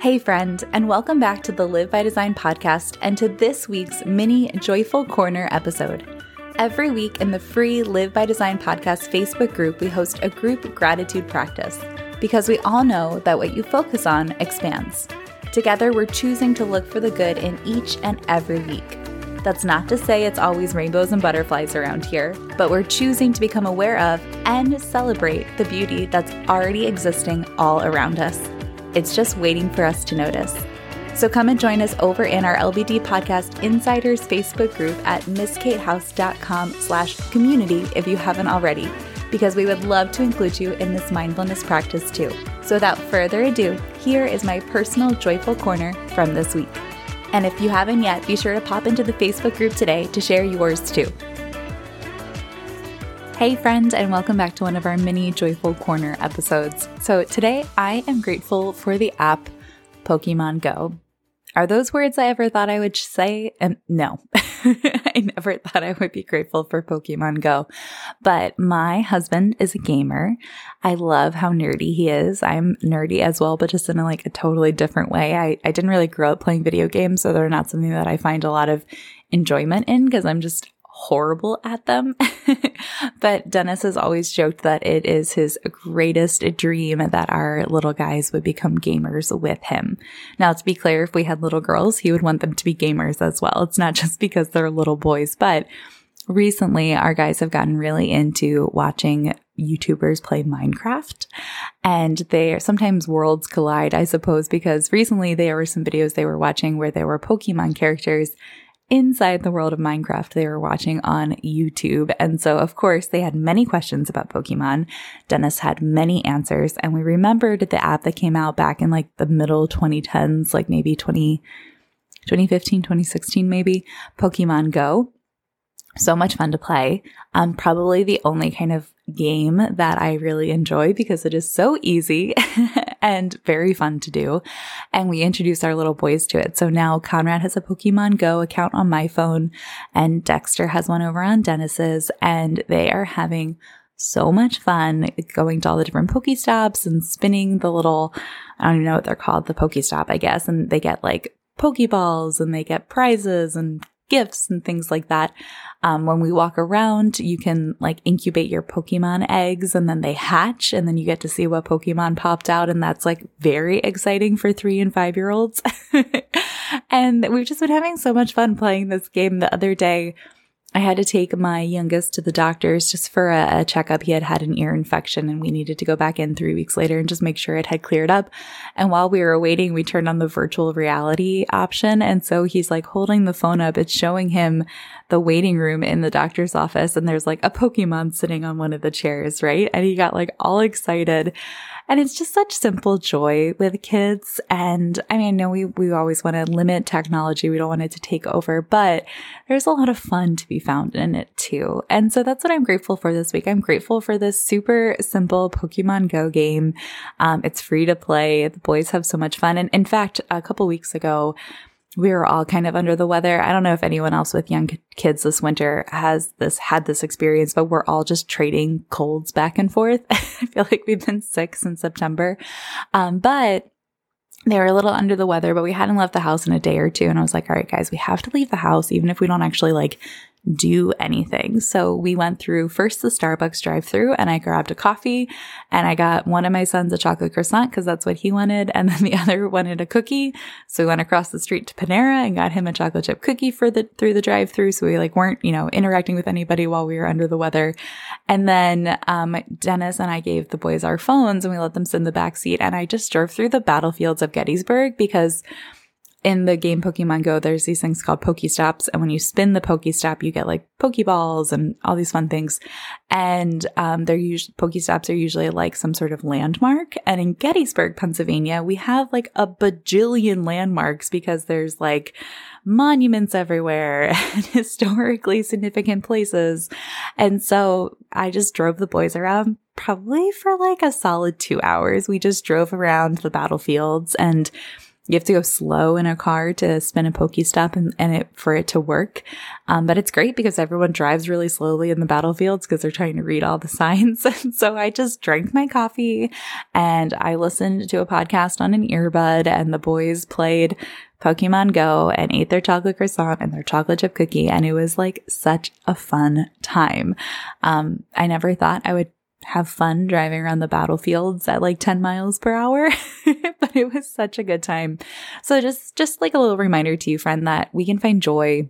Hey, friend, and welcome back to the Live by Design podcast and to this week's mini Joyful Corner episode. Every week in the free Live by Design podcast Facebook group, we host a group gratitude practice because we all know that what you focus on expands. Together, we're choosing to look for the good in each and every week. That's not to say it's always rainbows and butterflies around here, but we're choosing to become aware of and celebrate the beauty that's already existing all around us. It's just waiting for us to notice. So come and join us over in our LBD Podcast Insiders Facebook group at mskatehouse.com slash community if you haven't already, because we would love to include you in this mindfulness practice too. So without further ado, here is my personal joyful corner from this week. And if you haven't yet, be sure to pop into the Facebook group today to share yours too. Hey, friend, and welcome back to one of our mini Joyful Corner episodes. So, today I am grateful for the app Pokemon Go. Are those words I ever thought I would say? Um, no, I never thought I would be grateful for Pokemon Go. But my husband is a gamer. I love how nerdy he is. I'm nerdy as well, but just in a, like a totally different way. I, I didn't really grow up playing video games, so they're not something that I find a lot of enjoyment in because I'm just horrible at them. but Dennis has always joked that it is his greatest dream that our little guys would become gamers with him. Now, to be clear, if we had little girls, he would want them to be gamers as well. It's not just because they're little boys, but recently our guys have gotten really into watching YouTubers play Minecraft and they are sometimes worlds collide, I suppose, because recently there were some videos they were watching where there were Pokemon characters inside the world of Minecraft they were watching on YouTube. And so, of course, they had many questions about Pokemon. Dennis had many answers. And we remembered the app that came out back in like the middle 2010s, like maybe 20, 2015, 2016, maybe Pokemon Go. So much fun to play. Um, probably the only kind of game that I really enjoy because it is so easy and very fun to do. And we introduced our little boys to it. So now Conrad has a Pokemon Go account on my phone and Dexter has one over on Dennis's and they are having so much fun going to all the different Pokestops and spinning the little, I don't even know what they're called, the Pokestop, I guess. And they get like Pokeballs and they get prizes and gifts and things like that. Um, when we walk around, you can like incubate your Pokemon eggs and then they hatch and then you get to see what Pokemon popped out. And that's like very exciting for three and five year olds. and we've just been having so much fun playing this game the other day. I had to take my youngest to the doctor's just for a, a, checkup. He had had an ear infection and we needed to go back in three weeks later and just make sure it had cleared up. And while we were waiting, we turned on the virtual reality option. And so he's like holding the phone up. It's showing him the waiting room in the doctor's office and there's like a Pokemon sitting on one of the chairs, right? And he got like all excited. And it's just such simple joy with kids. And I mean, I know we, we always want to limit technology. We don't want it to take over, but there's a lot of fun to be found in it too. And so that's what I'm grateful for this week. I'm grateful for this super simple Pokemon Go game. Um, it's free to play. The boys have so much fun. And in fact, a couple weeks ago, we were all kind of under the weather. I don't know if anyone else with young kids this winter has this, had this experience, but we're all just trading colds back and forth. I feel like we've been sick since September. Um, but they were a little under the weather, but we hadn't left the house in a day or two. And I was like, all right, guys, we have to leave the house, even if we don't actually like do anything. So we went through first the Starbucks drive through and I grabbed a coffee and I got one of my sons a chocolate croissant because that's what he wanted. And then the other wanted a cookie. So we went across the street to Panera and got him a chocolate chip cookie for the, through the drive through. So we like weren't, you know, interacting with anybody while we were under the weather. And then, um, Dennis and I gave the boys our phones and we let them sit in the back seat. And I just drove through the battlefields of Gettysburg because in the game Pokemon Go, there's these things called Pokestops. And when you spin the Pokestop, you get like Pokeballs and all these fun things. And, um, they're usually, Pokestops are usually like some sort of landmark. And in Gettysburg, Pennsylvania, we have like a bajillion landmarks because there's like monuments everywhere and historically significant places. And so I just drove the boys around probably for like a solid two hours. We just drove around the battlefields and you have to go slow in a car to spin a Pokestop and, and it for it to work. Um, but it's great because everyone drives really slowly in the battlefields because they're trying to read all the signs. And so I just drank my coffee and I listened to a podcast on an earbud and the boys played Pokemon Go and ate their chocolate croissant and their chocolate chip cookie. And it was like such a fun time. Um, I never thought I would have fun driving around the battlefields at like 10 miles per hour but it was such a good time. So just just like a little reminder to you friend that we can find joy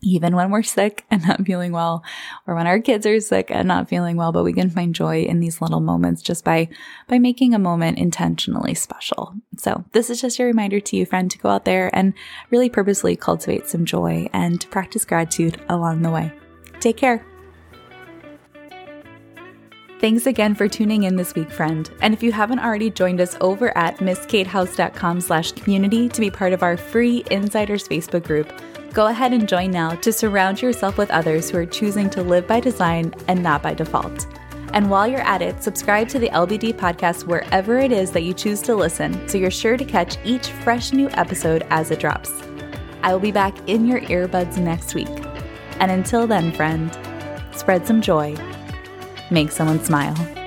even when we're sick and not feeling well or when our kids are sick and not feeling well but we can find joy in these little moments just by by making a moment intentionally special. So this is just a reminder to you friend to go out there and really purposely cultivate some joy and to practice gratitude along the way. Take care Thanks again for tuning in this week, friend. And if you haven't already joined us over at mskatehouse.com slash community to be part of our free Insiders Facebook group, go ahead and join now to surround yourself with others who are choosing to live by design and not by default. And while you're at it, subscribe to the LBD podcast wherever it is that you choose to listen so you're sure to catch each fresh new episode as it drops. I will be back in your earbuds next week. And until then, friend, spread some joy make someone smile.